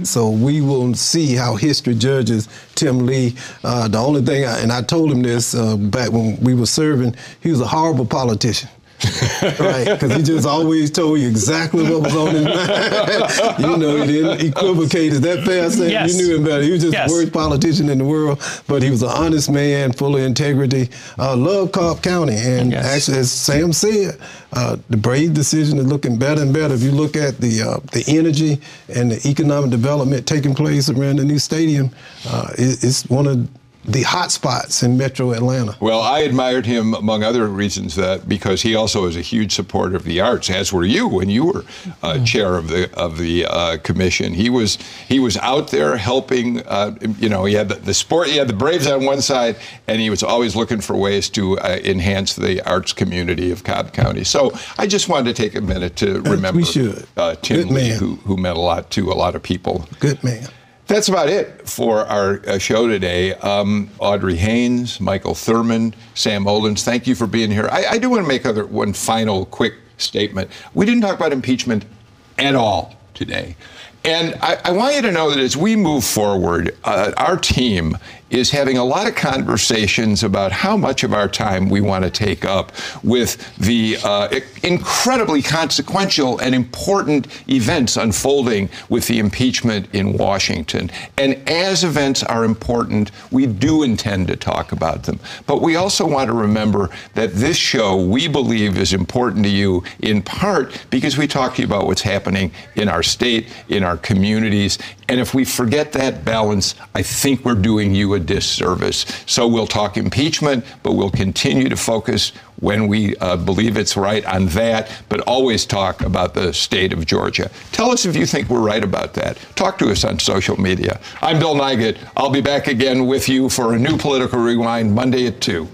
So we will see how history judges Tim Lee. Uh, the only thing, I, and I told him this uh, back when we were serving, he was a horrible politician. right, because he just always told you exactly what was on his mind. you know, he didn't equivocate. Is that fair saying? Yes. You knew him better. He was just Yes. the worst politician in the world, but he was an honest man, full of integrity. Uh, love Cobb County, and Yes. actually, as Sam said, uh, the Brave decision is looking better and better. If you look at the uh, the energy and the economic development taking place around the new stadium, uh, it, it's one of the hot spots in Metro Atlanta. Well, I admired him among other reasons that because he also is a huge supporter of the arts, as were you when you were uh, chair of the of the uh, commission. He was he was out there helping. Uh, you know, he had the, the sport, he had the Braves on one side, and he was always looking for ways to uh, enhance the arts community of Cobb County. So I just wanted to take a minute to remember should. Uh, Tim Good Lee, man. who who meant a lot to a lot of people. Good man. That's about it for our uh, show today. Um, Audrey Haynes, Michael Thurmond, Sam Olens, thank you for being here. I, I do want to make other, one final quick statement. We didn't talk about impeachment at all today. And I, I want you to know that as we move forward, uh, our team is having a lot of conversations about how much of our time we want to take up with the uh, incredibly consequential and important events unfolding with the impeachment in Washington. And as events are important, we do intend to talk about them. But we also want to remember that this show, we believe, is important to you in part because we talk to you about what's happening in our state, in our communities. And if we forget that balance, I think we're doing you a disservice. So we'll talk impeachment, but we'll continue to focus when we uh, believe it's right on that, but always talk about the state of Georgia. Tell us if you think we're right about that. Talk to us on social media. I'm Bill Nigut. I'll be back again with you for a new Political Rewind Monday at 2.